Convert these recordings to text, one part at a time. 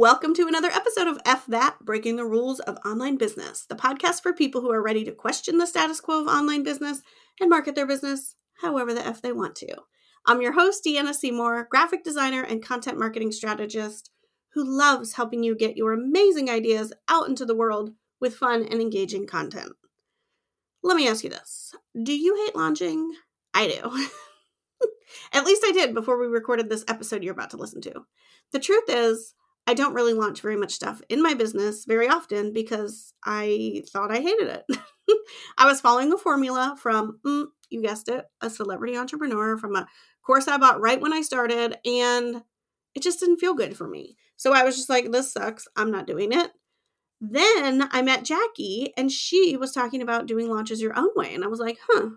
Welcome to another episode of F That Breaking the Rules of Online Business, the podcast for people who are ready to question the status quo of online business and market their business however the F they want to. I'm your host, Deanna Seymour, graphic designer and content marketing strategist who loves helping you get your amazing ideas out into the world with fun and engaging content. Let me ask you this Do you hate launching? I do. At least I did before we recorded this episode you're about to listen to. The truth is, I don't really launch very much stuff in my business very often because I thought I hated it. I was following a formula from, mm, you guessed it, a celebrity entrepreneur from a course I bought right when I started, and it just didn't feel good for me. So I was just like, this sucks. I'm not doing it. Then I met Jacki, and she was talking about doing launches your own way. And I was like, huh,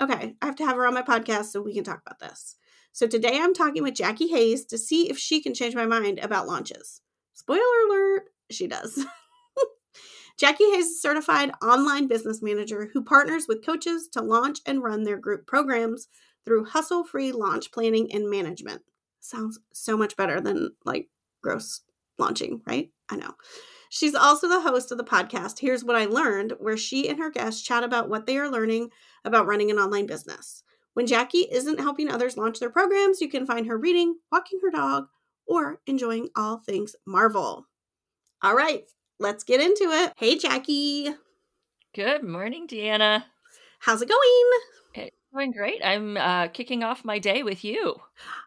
okay, I have to have her on my podcast so we can talk about this. So today I'm talking with Jacki Hayes to see if she can change my mind about launches. Spoiler alert, she does. Jacki Hayes is a certified online business manager who partners with coaches to launch and run their group programs through hustle free launch planning and management. Sounds so much better than like gross launching, right? I know. She's also the host of the podcast Here's What I Learned, where she and her guests chat about what they are learning about running an online business. When Jacki isn't helping others launch their programs, you can find her reading, walking her dog, or enjoying all things Marvel. All right, let's get into it. Hey, Jacki. Good morning, Deanna. How's it going? It's going great. I'm uh, kicking off my day with you.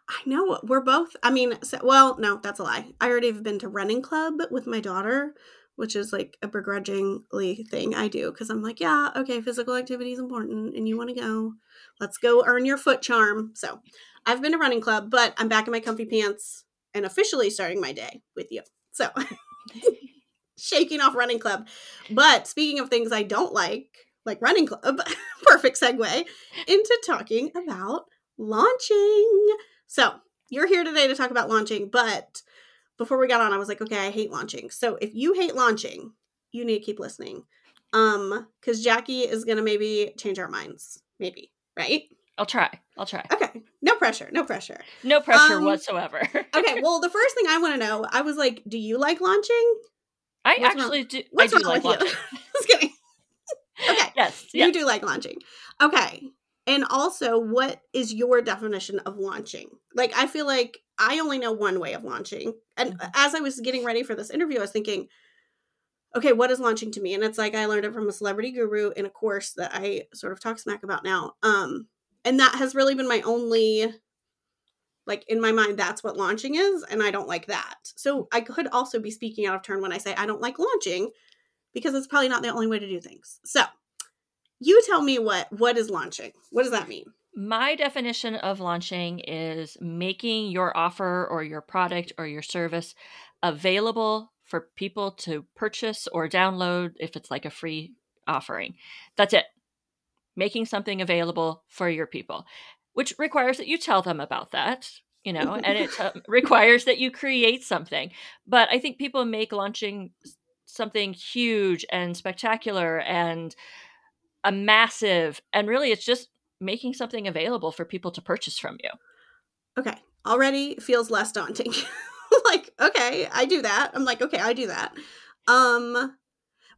I know we're both. I mean, so, well, no, that's a lie. I already have been to running club with my daughter, which is like a begrudgingly thing I do because I'm like, yeah, okay, physical activity is important, and you want to go. Let's go earn your foot charm. So I've been to running club, but I'm back in my comfy pants and officially starting my day with you. So shaking off running club. But speaking of things I don't like, like running club, perfect segue into talking about launching. So you're here today to talk about launching, but before we got on, I was like, okay, I hate launching. So if you hate launching, you need to keep listening. Um, because Jacki is gonna maybe change our minds. Maybe right? I'll try. I'll try. Okay. No pressure. No pressure. No pressure um, whatsoever. okay. Well, the first thing I want to know, I was like, do you like launching? I What's actually wrong? do. What's I do like launching. Just kidding. okay. Yes. You do like launching. Okay. And also, what is your definition of launching? Like, I feel like I only know one way of launching. And mm-hmm. as I was getting ready for this interview, I was thinking, okay, what is launching to me? And it's like I learned it from a celebrity guru in a course that I sort of talk smack about now. Um, and that has really been my only like in my mind that's what launching is and i don't like that so i could also be speaking out of turn when i say i don't like launching because it's probably not the only way to do things so you tell me what what is launching what does that mean my definition of launching is making your offer or your product or your service available for people to purchase or download if it's like a free offering. That's it. Making something available for your people, which requires that you tell them about that, you know, and it uh, requires that you create something. But I think people make launching something huge and spectacular and a massive, and really it's just making something available for people to purchase from you. Okay. Already feels less daunting. like, okay, I do that. I'm like, okay, I do that. Um,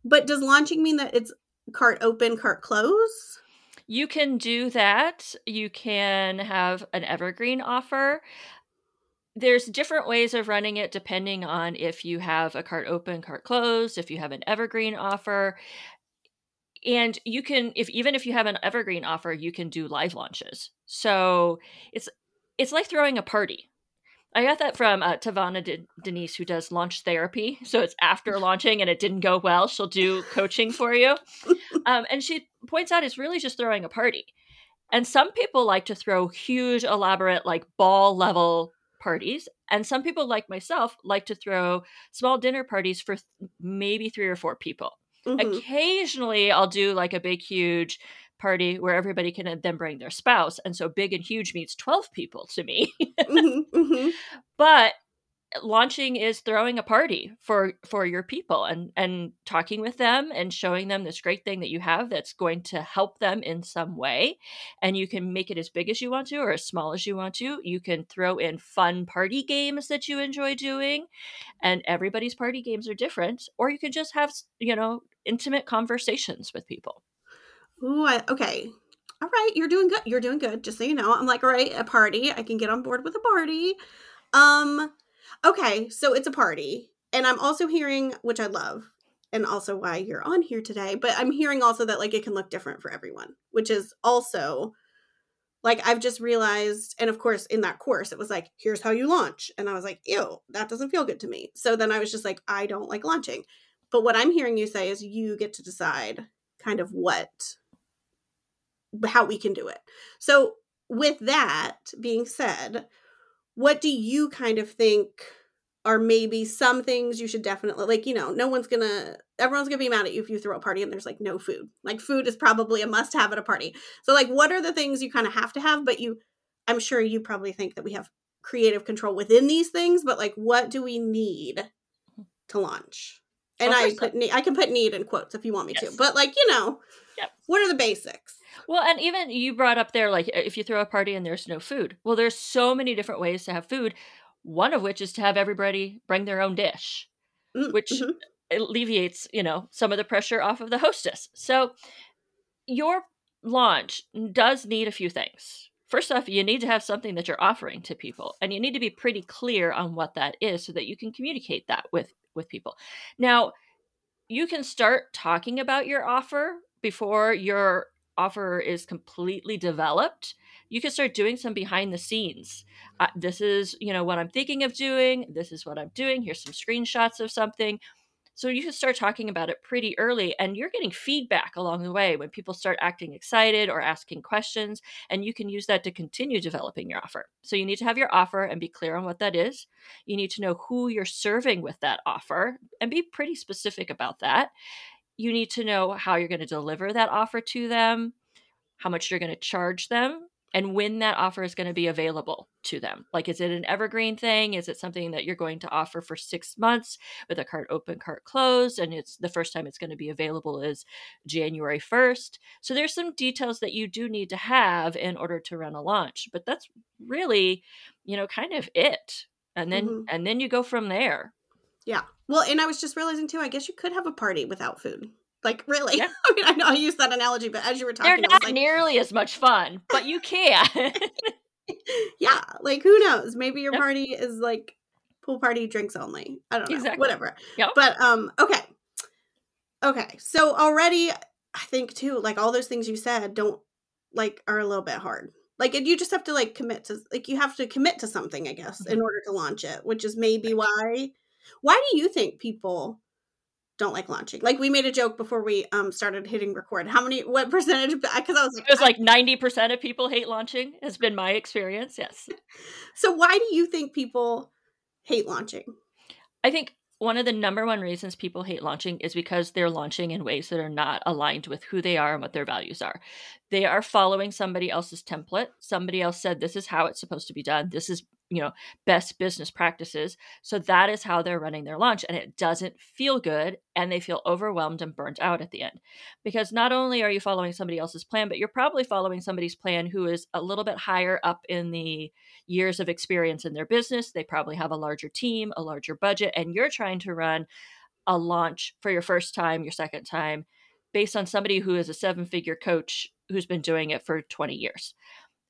but does launching mean that it's cart open, cart close? You can do that. You can have an evergreen offer. There's different ways of running it depending on if you have a cart open, cart closed, if you have an evergreen offer. And you can if even if you have an evergreen offer, you can do live launches. So it's it's like throwing a party I got that from uh, Tavana De- Denise, who does launch therapy. So it's after launching and it didn't go well, she'll do coaching for you. Um, and she points out it's really just throwing a party. And some people like to throw huge, elaborate, like ball level parties. And some people, like myself, like to throw small dinner parties for th- maybe three or four people. Mm-hmm. Occasionally, I'll do like a big, huge party where everybody can then bring their spouse. And so big and huge means 12 people to me. mm-hmm, mm-hmm. But launching is throwing a party for for your people and and talking with them and showing them this great thing that you have that's going to help them in some way. And you can make it as big as you want to or as small as you want to. You can throw in fun party games that you enjoy doing and everybody's party games are different. Or you can just have you know intimate conversations with people. Ooh, okay. All right you're doing good you're doing good just so you know. I'm like all right a party i can get on board with a party. Um Okay, so it's a party. And I'm also hearing, which I love, and also why you're on here today, but I'm hearing also that like it can look different for everyone, which is also like I've just realized, and of course in that course it was like, here's how you launch. And I was like, ew, that doesn't feel good to me. So then I was just like, I don't like launching. But what I'm hearing you say is you get to decide kind of what how we can do it. So with that being said, what do you kind of think are maybe some things you should definitely like you know no one's gonna everyone's gonna be mad at you if you throw a party and there's like no food. Like food is probably a must have at a party. So like what are the things you kind of have to have but you i'm sure you probably think that we have creative control within these things but like what do we need mm-hmm. to launch? And well, i put need, i can put need in quotes if you want me yes. to but like you know yep. what are the basics well, and even you brought up there, like if you throw a party and there's no food. Well, there's so many different ways to have food. One of which is to have everybody bring their own dish, mm, which mm-hmm. alleviates, you know, some of the pressure off of the hostess. So your launch does need a few things. First off, you need to have something that you're offering to people, and you need to be pretty clear on what that is so that you can communicate that with with people. Now, you can start talking about your offer before your offer is completely developed you can start doing some behind the scenes. Uh, this is you know what i'm thinking of doing this is what i'm doing here's some screenshots of something. So you can start talking about it pretty early and you're getting feedback along the way when people start acting excited or asking questions and you can use that to continue developing your offer. So you need to have your offer and be clear on what that is. You need to know who you're serving with that offer and be pretty specific about that you need to know how you're going to deliver that offer to them, how much you're going to charge them, and when that offer is going to be available to them. Like, is it an evergreen thing? Is it something that you're going to offer for six months with a cart open, cart closed? And it's the first time it's going to be available is January 1st. So, there's some details that you do need to have in order to run a launch, but that's really, you know, kind of it. And then, mm-hmm. and then you go from there. Yeah. Well, and I was just realizing too, I guess you could have a party without food. Like really? Yeah. I mean, I know I used that analogy, but as you were talking, they're not like, nearly as much fun, but you can. yeah, like who knows? Maybe your yep. party is like pool party drinks only. I don't know. Exactly. Whatever. Yep. But um, okay, okay. So already, I think too, like all those things you said, don't like are a little bit hard. Like you just have to like commit to like you have to commit to something, I guess, mm-hmm. in order to launch it, which is maybe why why do you think people don't like launching? Like we made a joke before we um started hitting record. How many? What percentage? Because I was like, it was like ninety percent of people hate launching. Has been my experience. Yes. so why do you think people hate launching? I think one of the number one reasons people hate launching is because they're launching in ways that are not aligned with who they are and what their values are. They are following somebody else's template. Somebody else said this is how it's supposed to be done. This is you know best business practices so that is how they're running their launch and it doesn't feel good and they feel overwhelmed and burnt out at the end because not only are you following somebody else's plan but you're probably following somebody's plan who is a little bit higher up in the years of experience in their business they probably have a larger team a larger budget and you're trying to run a launch for your first time your second time based on somebody who is a seven figure coach who's been doing it for 20 years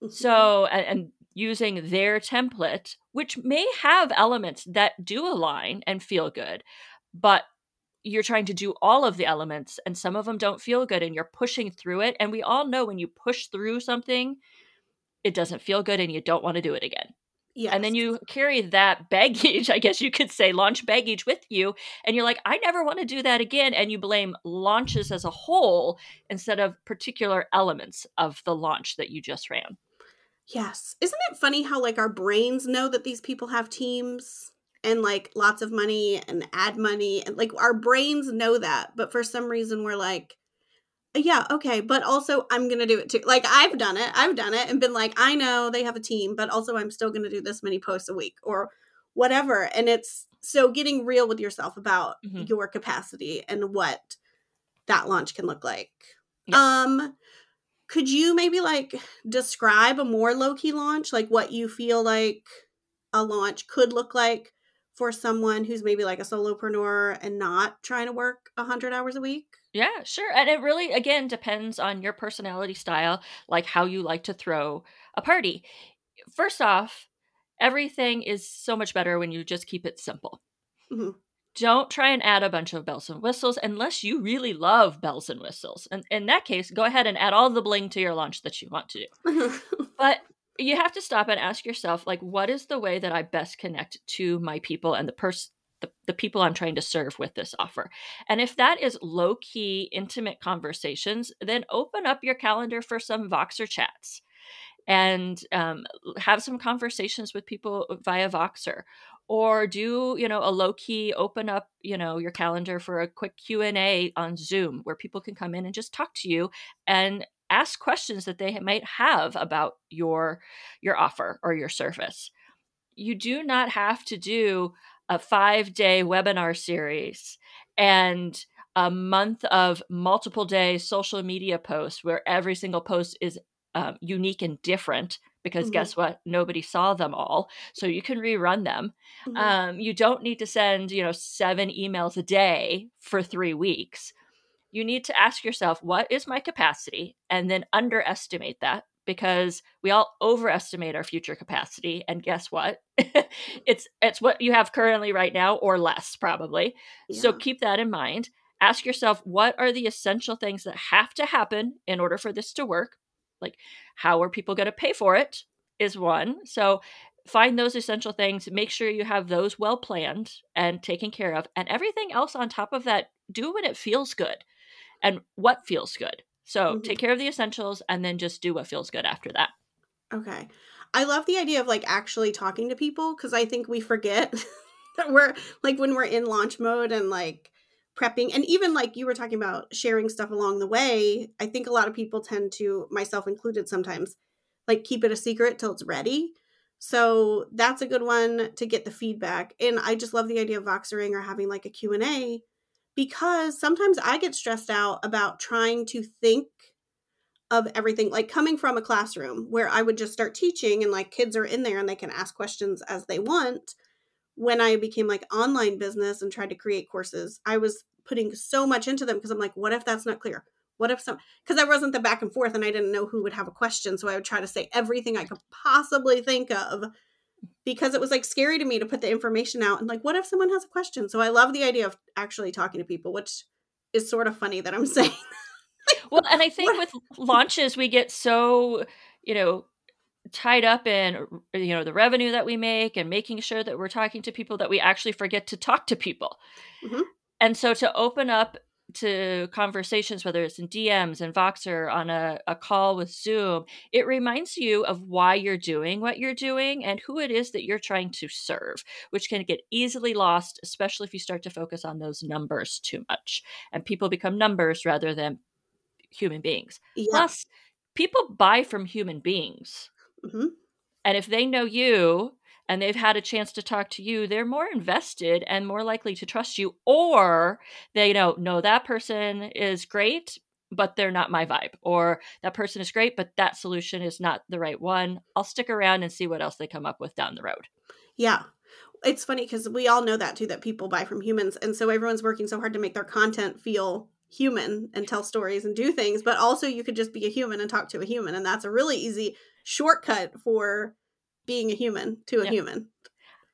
mm-hmm. so and, and, using their template, which may have elements that do align and feel good, but you're trying to do all of the elements and some of them don't feel good and you're pushing through it. And we all know when you push through something, it doesn't feel good and you don't want to do it again. Yes. And then you carry that baggage, I guess you could say, launch baggage with you. And you're like, I never want to do that again. And you blame launches as a whole instead of particular elements of the launch that you just ran. Yes. Isn't it funny how like our brains know that these people have teams and like lots of money and ad money and like our brains know that, but for some reason we're like yeah, okay, but also I'm going to do it too. Like I've done it. I've done it and been like I know they have a team, but also I'm still going to do this many posts a week or whatever. And it's so getting real with yourself about Mhm. your capacity and what that launch can look like. Yes. Um could you maybe like describe a more low-key launch like what you feel like a launch could look like for someone who's maybe like a solopreneur and not trying to work 100 hours a week? Yeah, sure. And it really, again, depends on your personality style, like how you like to throw a party. First off, everything is so much better when you just keep it simple. Mhm. Don't try and add a bunch of bells and whistles unless you really love bells and whistles. And in that case, go ahead and add all the bling to your launch that you want to do. But you have to stop and ask yourself, like, what is the way that I best connect to my people and the person the, the people I'm trying to serve with this offer. And if that is low key, intimate conversations, then open up your calendar for some Voxer chats and um, have some conversations with people via Voxer or do you know a low key open up you know your calendar for a quick q&a on zoom where people can come in and just talk to you and ask questions that they might have about your your offer or your service. You do not have to do a five day webinar series and a month of multiple day social media posts where every single post is um, unique and different because Mhm. guess what? Nobody saw them all so you can rerun them. Mhm. um, you don't need to send you know seven emails a day for three weeks. You need to ask yourself what is my capacity? and then underestimate that because we all overestimate our future capacity and guess what? It's it's what you have currently right now or less probably. So keep that in mind. Ask yourself what are the essential things that have to happen in order for this to work like how are people going to pay for it is one so find those essential things make sure you have those well planned and taken care of and everything else on top of that do when it feels good and what feels good so Mhm. take care of the essentials and then just do what feels good after that Okay. I love the idea of like actually talking to people because I think we forget that we're like when we're in launch mode and like prepping and even like you were talking about sharing stuff along the way. I think a lot of people tend to, myself included sometimes, like keep it a secret till it's ready. So that's a good one to get the feedback. And I just love the idea of voxering or having like a Q&A because sometimes I get stressed out about trying to think of everything like coming from a classroom where I would just start teaching and like kids are in there and they can ask questions as they want. When I became like online business and tried to create courses, I was putting so much into them because I'm like, what if that's not clear? What if some because I wasn't the back and forth and I didn't know who would have a question. So I would try to say everything I could possibly think of because it was like scary to me to put the information out and like, what if someone has a question? So I love the idea of actually talking to people, which is sort of funny that I'm saying well and i think with launches we get so you know tied up in you know the revenue that we make and making sure that we're talking to people that we actually forget to talk to people Mhm. and so to open up to conversations whether it's in dms and voxer on a, a call with zoom it reminds you of why you're doing what you're doing and who it is that you're trying to serve which can get easily lost especially if you start to focus on those numbers too much and people become numbers rather than human beings yeah. Plus, people buy from human beings. Mhm. And if they know you and they've had a chance to talk to you, they're more invested and more likely to trust you. Or they know, no, that person is great, but they're not my vibe. Or that person is great, but that solution is not the right one. I'll stick around and see what else they come up with down the road. Yeah. It's funny because we all know that too, that people buy from humans. And so everyone's working so hard to make their content feel human and tell stories and do things. But also, you could just be a human and talk to a human. And that's a really easy shortcut for being a human to a Yeah. human.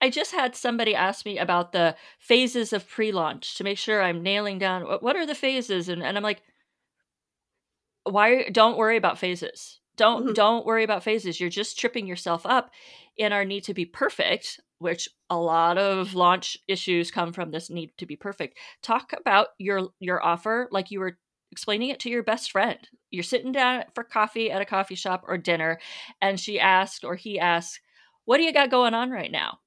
I just had somebody ask me about the phases of pre-launch to make sure I'm nailing down what, are the phases and, and I'm like why don't worry about phases. Don't Mhm. don't worry about phases. You're just tripping yourself up in our need to be perfect, which a lot of launch issues come from this need to be perfect. Talk about your your offer like you were explaining it to your best friend. You're sitting down for coffee at a coffee shop or dinner and she asks or he asks, "What do you got going on right now?"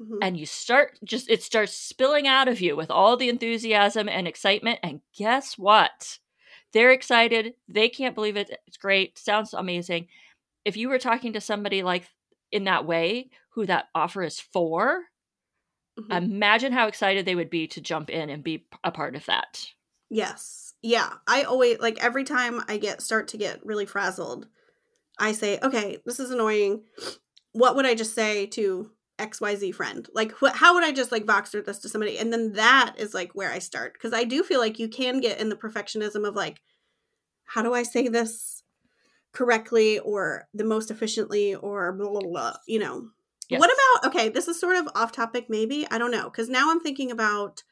Mhm. and you start just it starts spilling out of you with all the enthusiasm and excitement and guess what they're excited they can't believe it it's great sounds amazing if you were talking to somebody like in that way who that offer is for mm-hmm. imagine how excited they would be to jump in and be a part of that. Yes. Yeah. I always like every time I get start to get really frazzled, I say, "Okay, this is annoying. What would I just say to XYZ friend? Like wh- how would I just like Voxer this to somebody?" And then that is like where I start because I do feel like you can get in the perfectionism of like how do I say this correctly or the most efficiently or blah blah blah, you know. Yes. What about okay, this is sort of off topic maybe. I don't know cuz now I'm thinking about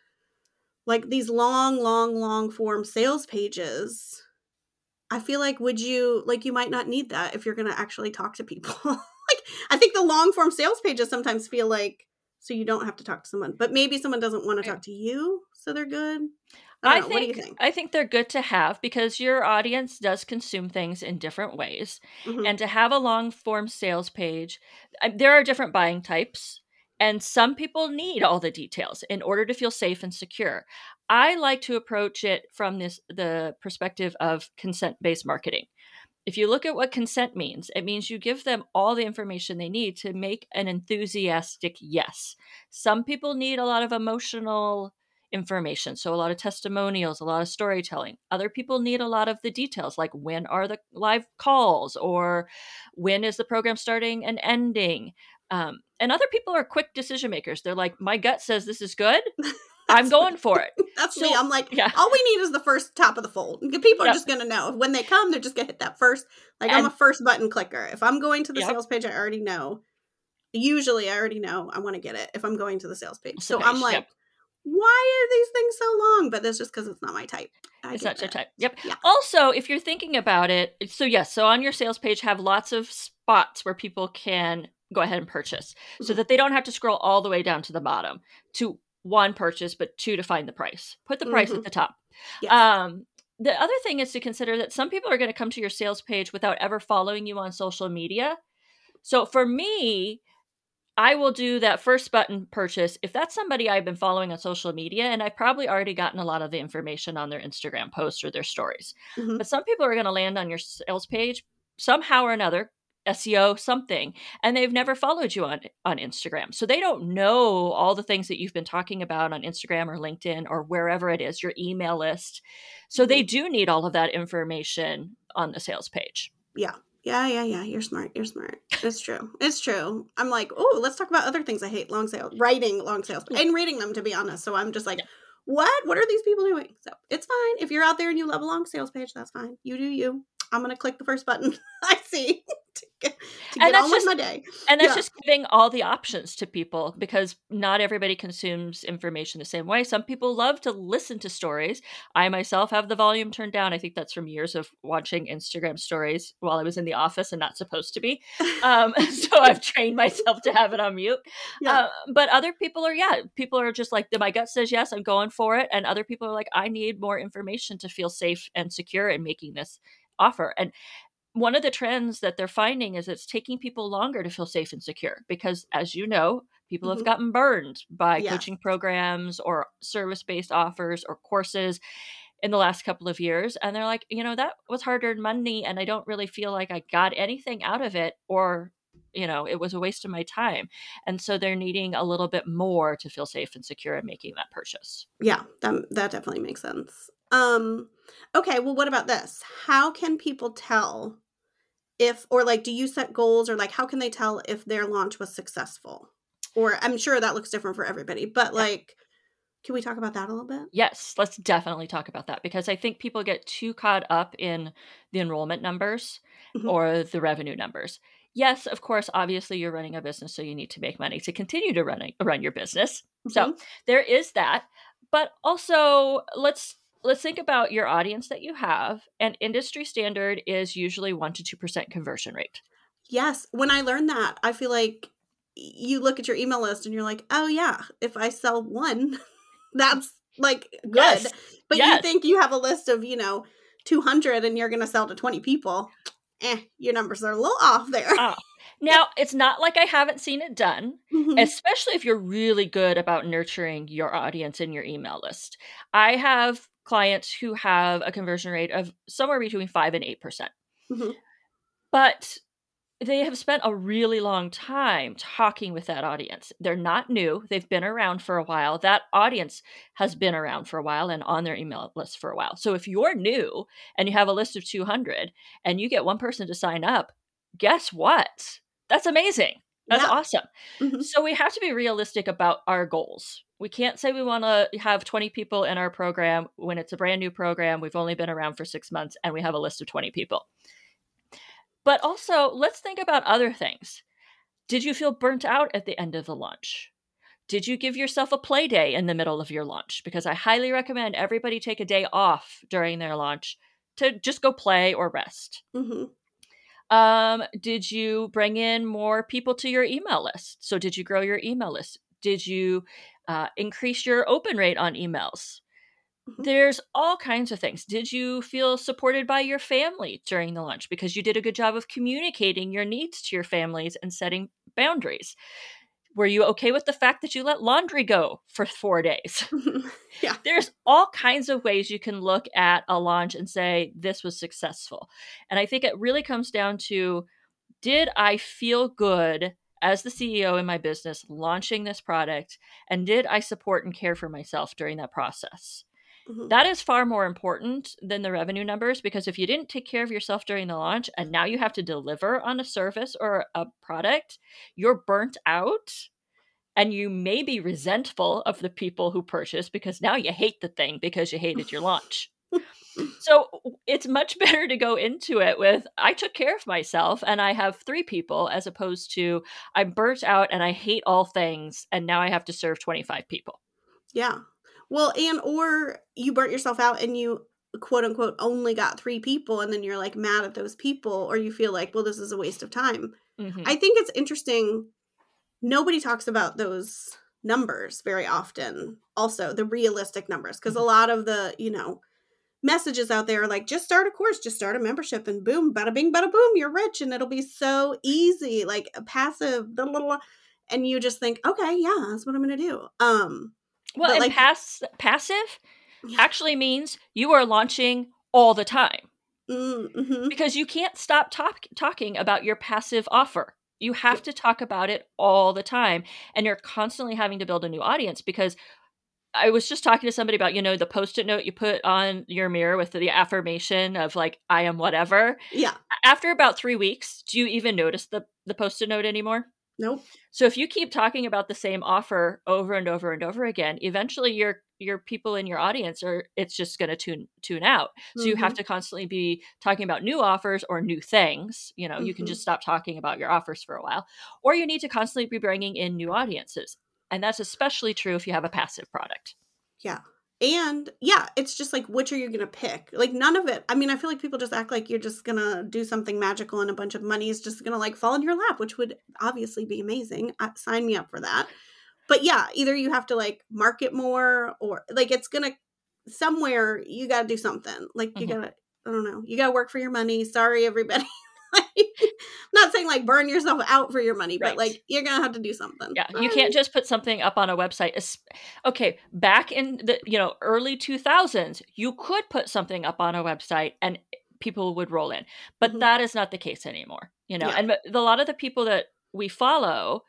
like these long long long form sales pages. I feel like would you like you might not need that if you're going to actually talk to people. like I think the long form sales pages sometimes feel like so you don't have to talk to someone, but maybe someone doesn't want to talk to you, so they're good. I, I think, think, I think they're good to have because your audience does consume things in different ways, mm-hmm. and to have a long form sales page, there are different buying types, and some people need all the details in order to feel safe and secure. I like to approach it from this the perspective of consent based marketing. If you look at what consent means, it means you give them all the information they need to make an enthusiastic yes. Some people need a lot of emotional information. So, a lot of testimonials, a lot of storytelling. Other people need a lot of the details, like when are the live calls or when is the program starting and ending. Um, and other people are quick decision makers. They're like, my gut says this is good. I'm going for it. That's so, me. I'm like, yeah. all we need is the first top of the fold. People are yep. just going to know. When they come, they're just going to hit that first. Like, and, I'm a first button clicker. If I'm going to the yep. sales page, I already know. Usually, I already know I want to get it if I'm going to the sales page. So, I'm like, yep why are these things so long? But that's just because it's not my type. I it's not your type. Yep. Yeah. Also, if you're thinking about it, so yes, so on your sales page, have lots of spots where people can go ahead and purchase, mm-hmm. so that they don't have to scroll all the way down to the bottom to one purchase, but two to find the price. Put the price mm-hmm. at the top. Yes. Um, the other thing is to consider that some people are going to come to your sales page without ever following you on social media. So for me, I will do that first button purchase if that's somebody I've been following on social media and I've probably already gotten a lot of the information on their Instagram posts or their stories. Mm-hmm. But some people are going to land on your sales page somehow or another, SEO something, and they've never followed you on on Instagram. So they don't know all the things that you've been talking about on Instagram or LinkedIn or wherever it is, your email list. So they mm-hmm. do need all of that information on the sales page. Yeah. Yeah, yeah, yeah. You're smart. You're smart. It's true. It's true. I'm like, oh, let's talk about other things I hate. Long sales, writing long sales, and reading them. To be honest, so I'm just like, yeah. what? What are these people doing? So it's fine if you're out there and you love a long sales page. That's fine. You do you. I'm gonna click the first button I see to get, to get on with my day. And that's yeah. just giving all the options to people because not everybody consumes information the same way. Some people love to listen to stories. I myself have the volume turned down. I think that's from years of watching Instagram stories while I was in the office and not supposed to be. Um, so I've trained myself to have it on mute. Yeah. Uh, but other people are, yeah, people are just like, my gut says yes, I'm going for it. And other people are like, I need more information to feel safe and secure in making this offer. And one of the trends that they're finding is it's taking people longer to feel safe and secure because, as you know, people mm-hmm. have gotten burned by yeah. coaching programs or service based offers or courses in the last couple of years. And they're like, you know, that was hard earned money and I don't really feel like I got anything out of it or you know it was a waste of my time and so they're needing a little bit more to feel safe and secure in making that purchase yeah that, that definitely makes sense um okay well what about this how can people tell if or like do you set goals or like how can they tell if their launch was successful or i'm sure that looks different for everybody but like can we talk about that a little bit yes let's definitely talk about that because i think people get too caught up in the enrollment numbers mm-hmm. or the revenue numbers yes, of course, obviously you're running a business, so you need to make money to continue to run run your business. Mm-hmm. So there is that, but also let's let's think about your audience that you have. And industry standard is usually one to two percent conversion rate. Yes, when I learned that, I feel like you look at your email list and you're like, oh yeah, if I sell one, that's like good. Yes. But yes. you think you have a list of you know 200 and you're going to sell to 20 people eh, your numbers are a little off there. Oh. Now, it's not like I haven't seen it done, mm-hmm. especially if you're really good about nurturing your audience in your email list. I have clients who have a conversion rate of somewhere between 5 and 8%. percent mm hmm But they have spent a really long time talking with that audience. They're not new, they've been around for a while. That audience has been around for a while and on their email list for a while. So if you're new and you have a list of 200 and you get one person to sign up, guess what? That's amazing. That's yeah. awesome. Mm-hmm. So we have to be realistic about our goals. We can't say we want to have 20 people in our program when it's a brand new program. We've only been around for six months and we have a list of 20 people. But also, let's think about other things. Did you feel burnt out at the end of the launch? Did you give yourself a play day in the middle of your launch? Because I highly recommend everybody take a day off during their launch to just go play or rest. Mm-hmm. Um, did you bring in more people to your email list? So, did you grow your email list? Did you uh, increase your open rate on emails? Mm-hmm. There's all kinds of things. Did you feel supported by your family during the launch because you did a good job of communicating your needs to your families and setting boundaries? Were you okay with the fact that you let laundry go for four days? yeah. There's all kinds of ways you can look at a launch and say, this was successful. And I think it really comes down to did I feel good as the CEO in my business launching this product? And did I support and care for myself during that process? Mm-hmm. That is far more important than the revenue numbers because if you didn't take care of yourself during the launch and now you have to deliver on a service or a product, you're burnt out and you may be resentful of the people who purchase because now you hate the thing because you hated your launch. so it's much better to go into it with I took care of myself and I have three people as opposed to I'm burnt out and I hate all things and now I have to serve 25 people. Yeah. Well, and or you burnt yourself out and you quote unquote only got three people and then you're like mad at those people or you feel like, well, this is a waste of time. Mm-hmm. I think it's interesting. Nobody talks about those numbers very often. Also, the realistic numbers, because mm-hmm. a lot of the, you know, messages out there are like, just start a course, just start a membership, and boom, bada bing, bada boom, you're rich, and it'll be so easy, like a passive, blah, blah, blah. and you just think, okay, yeah, that's what I'm gonna do. Um, well, and like, pass, passive actually means you are launching all the time. Mm-hmm. Because you can't stop talk- talking about your passive offer. You have to talk about it all the time. And you're constantly having to build a new audience because I was just talking to somebody about, you know, the post it note you put on your mirror with the affirmation of like, I am whatever. Yeah. After about three weeks, do you even notice the, the post it note anymore? Nope. So if you keep talking about the same offer over and over and over again, eventually your your people in your audience are it's just going to tune tune out. So mm-hmm. you have mm-hmm. to constantly be talking about new offers or new things. You know, mm-hmm. you can mm-hmm. just stop talking about your offers for a while, or you need to constantly be bringing in new audiences, and that's especially true if you have a passive product. Yeah. And yeah, it's just like, which are you going to pick? Like, none of it. I mean, I feel like people just act like you're just going to do something magical and a bunch of money is just going to like fall in your lap, which would obviously be amazing. I, sign me up for that. But yeah, either you have to like market more or like it's going to somewhere you got to do something. Like, you mm-hmm. got to, I don't know, you got to work for your money. Sorry, everybody. not saying like burn yourself out for your money, right. but like you're gonna have to do something. Yeah, you can't just put something up on a website. Okay, back in the you know early 2000s, you could put something up on a website and people would roll in, but mm-hmm. that is not the case anymore. You know, yeah. and a lot of the people that we follow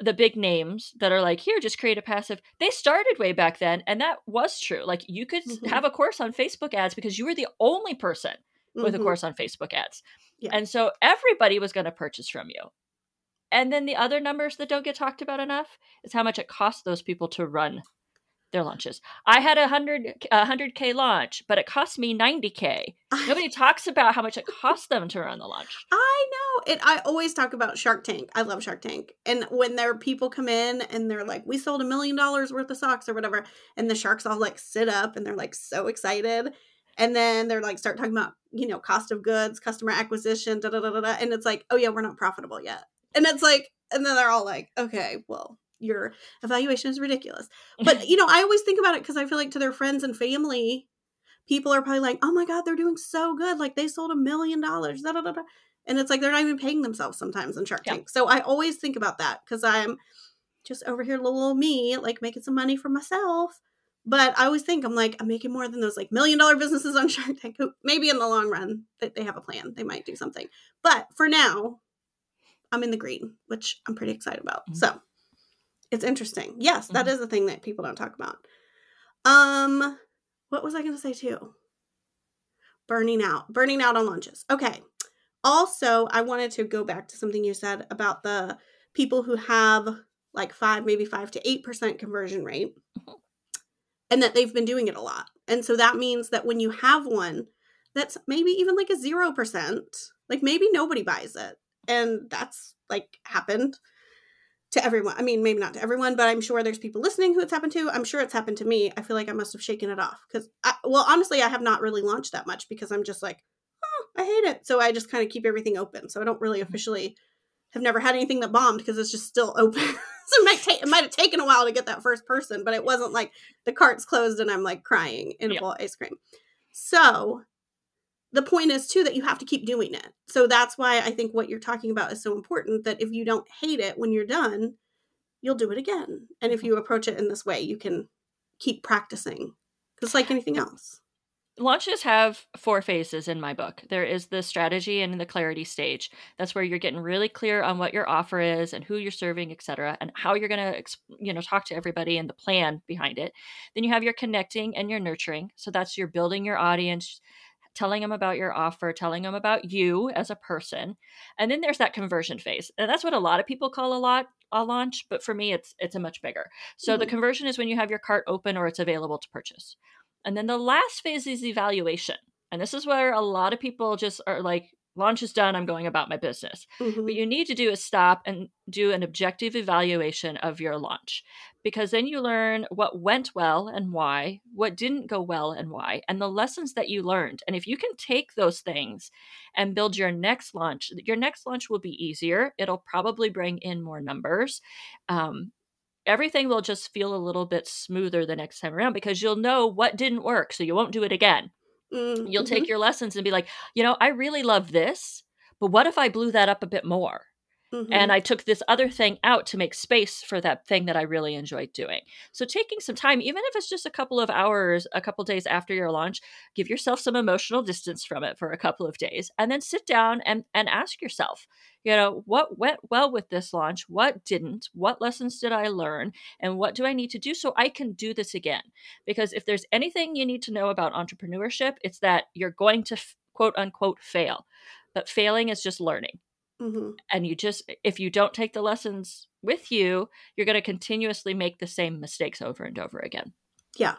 the big names that are like here just create a passive they started way back then and that was true like you could mm-hmm. have a course on facebook ads because you were the only person with mm-hmm. a course on facebook ads yeah. And so everybody was going to purchase from you. And then the other numbers that don't get talked about enough is how much it costs those people to run their launches. I had a hundred a hundred k launch, but it cost me ninety k. Nobody talks about how much it costs them to run the launch. I know, and I always talk about Shark Tank. I love Shark Tank, and when there are people come in and they're like, "We sold a million dollars worth of socks or whatever," and the sharks all like sit up and they're like so excited, and then they're like start talking about you know cost of goods customer acquisition da da da da, and it's like oh yeah we're not profitable yet. And it's like and then they're all like okay well your evaluation is ridiculous. But you know i always think about it because i feel like to their friends and family people are probably like oh my god they're doing so good like they sold a million dollars da da da da. And it's like they're not even paying themselves sometimes in shark tank. So i always think about that because i'm just over here little old me like making some money for myself but I always think I'm like I'm making more than those like million dollar businesses on Shark Tank. Maybe in the long run that they have a plan, they might do something. But for now, I'm in the green, which I'm pretty excited about. Mm-hmm. So it's interesting. Yes, that mm-hmm. is a thing that people don't talk about. Um, what was I going to say too? Burning out, burning out on launches. Okay. Also, I wanted to go back to something you said about the people who have like five, maybe five to eight percent conversion rate, mm-hmm. And that they've been doing it a lot. And so that means that when you have one that's maybe even like a zero percent, like maybe nobody buys it, and that's like happened to everyone. I mean, maybe not to everyone, but I'm sure there's people listening who it's happened to. I'm sure it's happened to me. I feel like I must have shaken it off because, well, honestly, I have not really launched that much because I'm just like, oh, I hate it. So I just kind of keep everything open. So I don't really mm-hmm. officially have never had anything that bombed because it's just still open. so it might take it might have taken a while to get that first person, but it wasn't like the cart's closed and I'm like crying in a bowl of ice cream. So the point is too that you have to keep doing it. So that's why I think what you're talking about is so important that if you don't hate it when you're done, you'll do it again. And if mm-hmm. you approach it in this way, you can keep practicing. It's like anything else. Launches have four phases in my book. There is the strategy and the clarity stage. That's where you're getting really clear on what your offer is and who you're serving, etc., and how you're going to, you know, talk to everybody and the plan behind it. Then you have your connecting and your nurturing. So that's your building your audience, telling them about your offer, telling them about you as a person. And then there's that conversion phase. And that's what a lot of people call a lot a launch, but for me it's it's a much bigger. So mm-hmm. the conversion is when you have your cart open or it's available to purchase. And then the last phase is evaluation. And this is where a lot of people just are like launch is done i'm going about my business mm-hmm. what you need to do is stop and do an objective evaluation of your launch because then you learn what went well and why what didn't go well and why and the lessons that you learned and if you can take those things and build your next launch your next launch will be easier it'll probably bring in more numbers um, everything will just feel a little bit smoother the next time around because you'll know what didn't work so you won't do it again Mm-hmm. You'll take your lessons and be like, you know, I really love this, but what if I blew that up a bit more? Mm-hmm. And I took this other thing out to make space for that thing that I really enjoyed doing. So, taking some time, even if it's just a couple of hours, a couple days after your launch, give yourself some emotional distance from it for a couple of days and then sit down and, and ask yourself, you know, what went well with this launch? What didn't? What lessons did I learn? And what do I need to do so I can do this again? Because if there's anything you need to know about entrepreneurship, it's that you're going to quote unquote fail. But failing is just learning. Mm-hmm. And you just, if you don't take the lessons with you, you're going to continuously make the same mistakes over and over again. Yeah.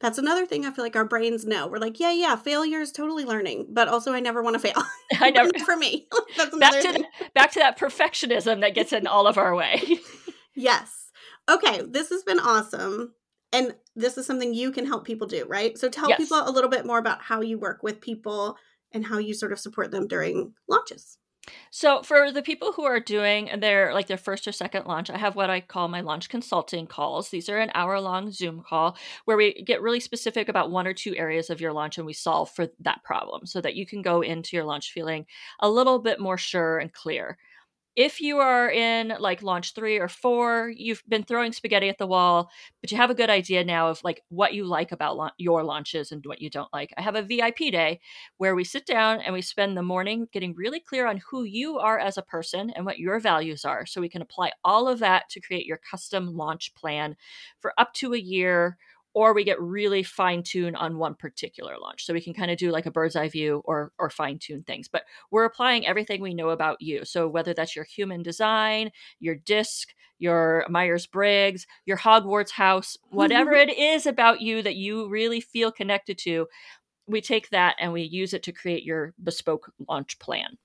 That's another thing I feel like our brains know. We're like, yeah, yeah, failure is totally learning, but also I never want to fail. I never for me. That's back to the, back to that perfectionism that gets in all of our way. yes. Okay, this has been awesome. And this is something you can help people do, right? So tell yes. people a little bit more about how you work with people and how you sort of support them during launches. So for the people who are doing their like their first or second launch, I have what I call my launch consulting calls. These are an hour long Zoom call where we get really specific about one or two areas of your launch and we solve for that problem so that you can go into your launch feeling a little bit more sure and clear if you are in like launch three or four, you've been throwing spaghetti at the wall, but you have a good idea now of like what you like about la- your launches and what you don't like. I have a VIP day where we sit down and we spend the morning getting really clear on who you are as a person and what your values are. So we can apply all of that to create your custom launch plan for up to a year or we get really fine tuned on one particular launch. So we can kind of do like a bird's eye view or or fine tune things. But we're applying everything we know about you. So whether that's your human design, your disc, your Myers Briggs, your Hogwarts house, whatever it is about you that you really feel connected to, we take that and we use it to create your bespoke launch plan.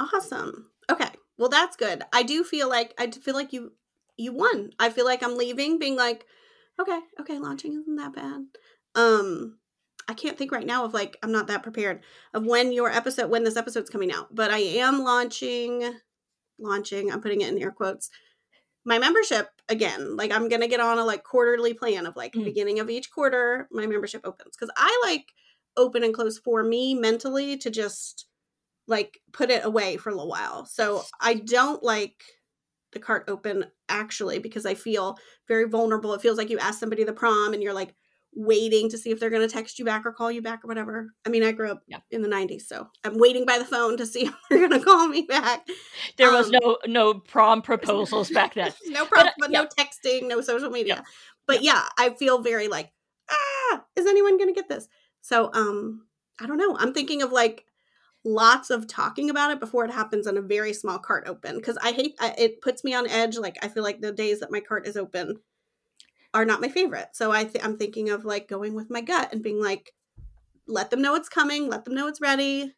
Awesome. Okay. Well, that's good. I do feel like I feel like you you won. I feel like I'm leaving being like okay, okay, launching isn't that bad. Um, I can't think right now of like I'm not that prepared of when your episode when this episode's coming out, but I am launching launching, I'm putting it in air quotes, my membership again. Like I'm gonna get on a like quarterly plan of like mm. beginning of each quarter, my membership opens. Cause I like open and close for me mentally to just like put it away for a little while. So I don't like the cart open actually because I feel very vulnerable. It feels like you ask somebody the prom and you're like, waiting to see if they're going to text you back or call you back or whatever. I mean, I grew up Yeah. in the 90s, so I'm waiting by the phone to see if they're going to call me back. There was Um, no no prom proposals back then. no problem, uh, but yeah. no texting, no social media. But yeah, I feel very like, ah, is anyone going to get this? So, um, I don't know. I'm thinking of like lots of talking about it before it happens on a very small cart open because I hate I, it puts me on edge. Like I feel like the days that my cart is open are not my favorite. So I th- I'm thinking of like going with my gut and being like, let them know it's coming, let them know it's ready.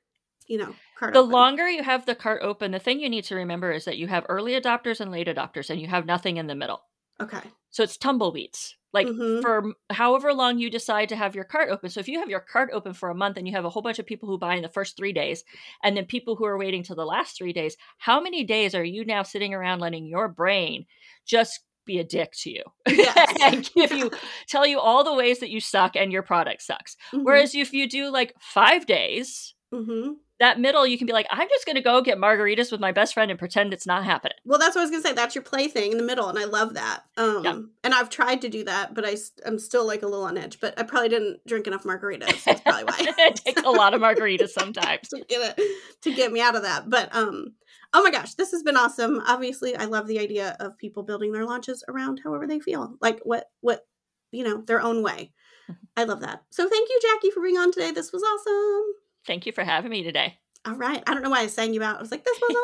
You know, cart The open. longer you have the cart open, the thing you need to remember is that you have early adopters and late adopters, and you have nothing in the middle. okay. So it's tumbleweeds. Like Mhm. for however long you decide to have your cart open. So if you have your cart open for a month and you have a whole bunch of people who buy in the first three days, and then people who are waiting till the last three days, how many days are you now sitting around letting your brain just be a dick to you Yes. and give you tell you all the ways that you suck and your product sucks? Mhm. Whereas if you do like five days, Mhm. That middle you can be like, I'm just gonna go get margaritas with my best friend and pretend it's not happening. Well, that's what I was gonna say. That's your plaything in the middle, and I love that. Um, Yeah. and I've tried to do that, but I, am still like a little on edge. But I probably didn't drink enough margaritas. That's probably why. it takes a lot of margaritas sometimes. to get it to get me out of that. But um, oh my gosh, this has been awesome. Obviously, I love the idea of people building their launches around however they feel, like what what you know their own way. Mm-hmm. I love that. So thank you, Jacki, for being on today. This was awesome. Thank you for having me today. All right. I don't know why I sang you out. I was like, this was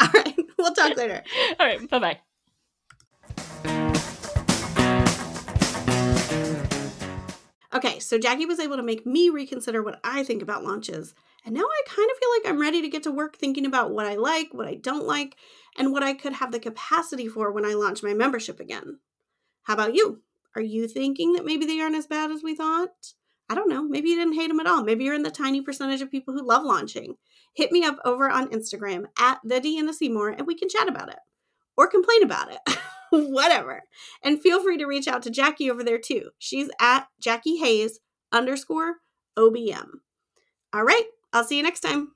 awesome. All right. We'll talk later. All right, bye bye. Okay, so Jacki was able to make me reconsider what I think about launches. And now I kind of feel like I'm ready to get to work thinking about what I like, what I don't like, and what I could have the capacity for when I launch my membership again. How about you? Are you thinking that maybe they aren't as bad as we thought? I don't know. Maybe you didn't hate them at all. Maybe you're in the tiny percentage of people who love launching. Hit me up over on Instagram at the Deanna Seymour and we can chat about it or complain about it. Whatever. And feel free to reach out to Jacki over there too. She's at Jacki Hayes underscore OBM. All right. I'll see you next time.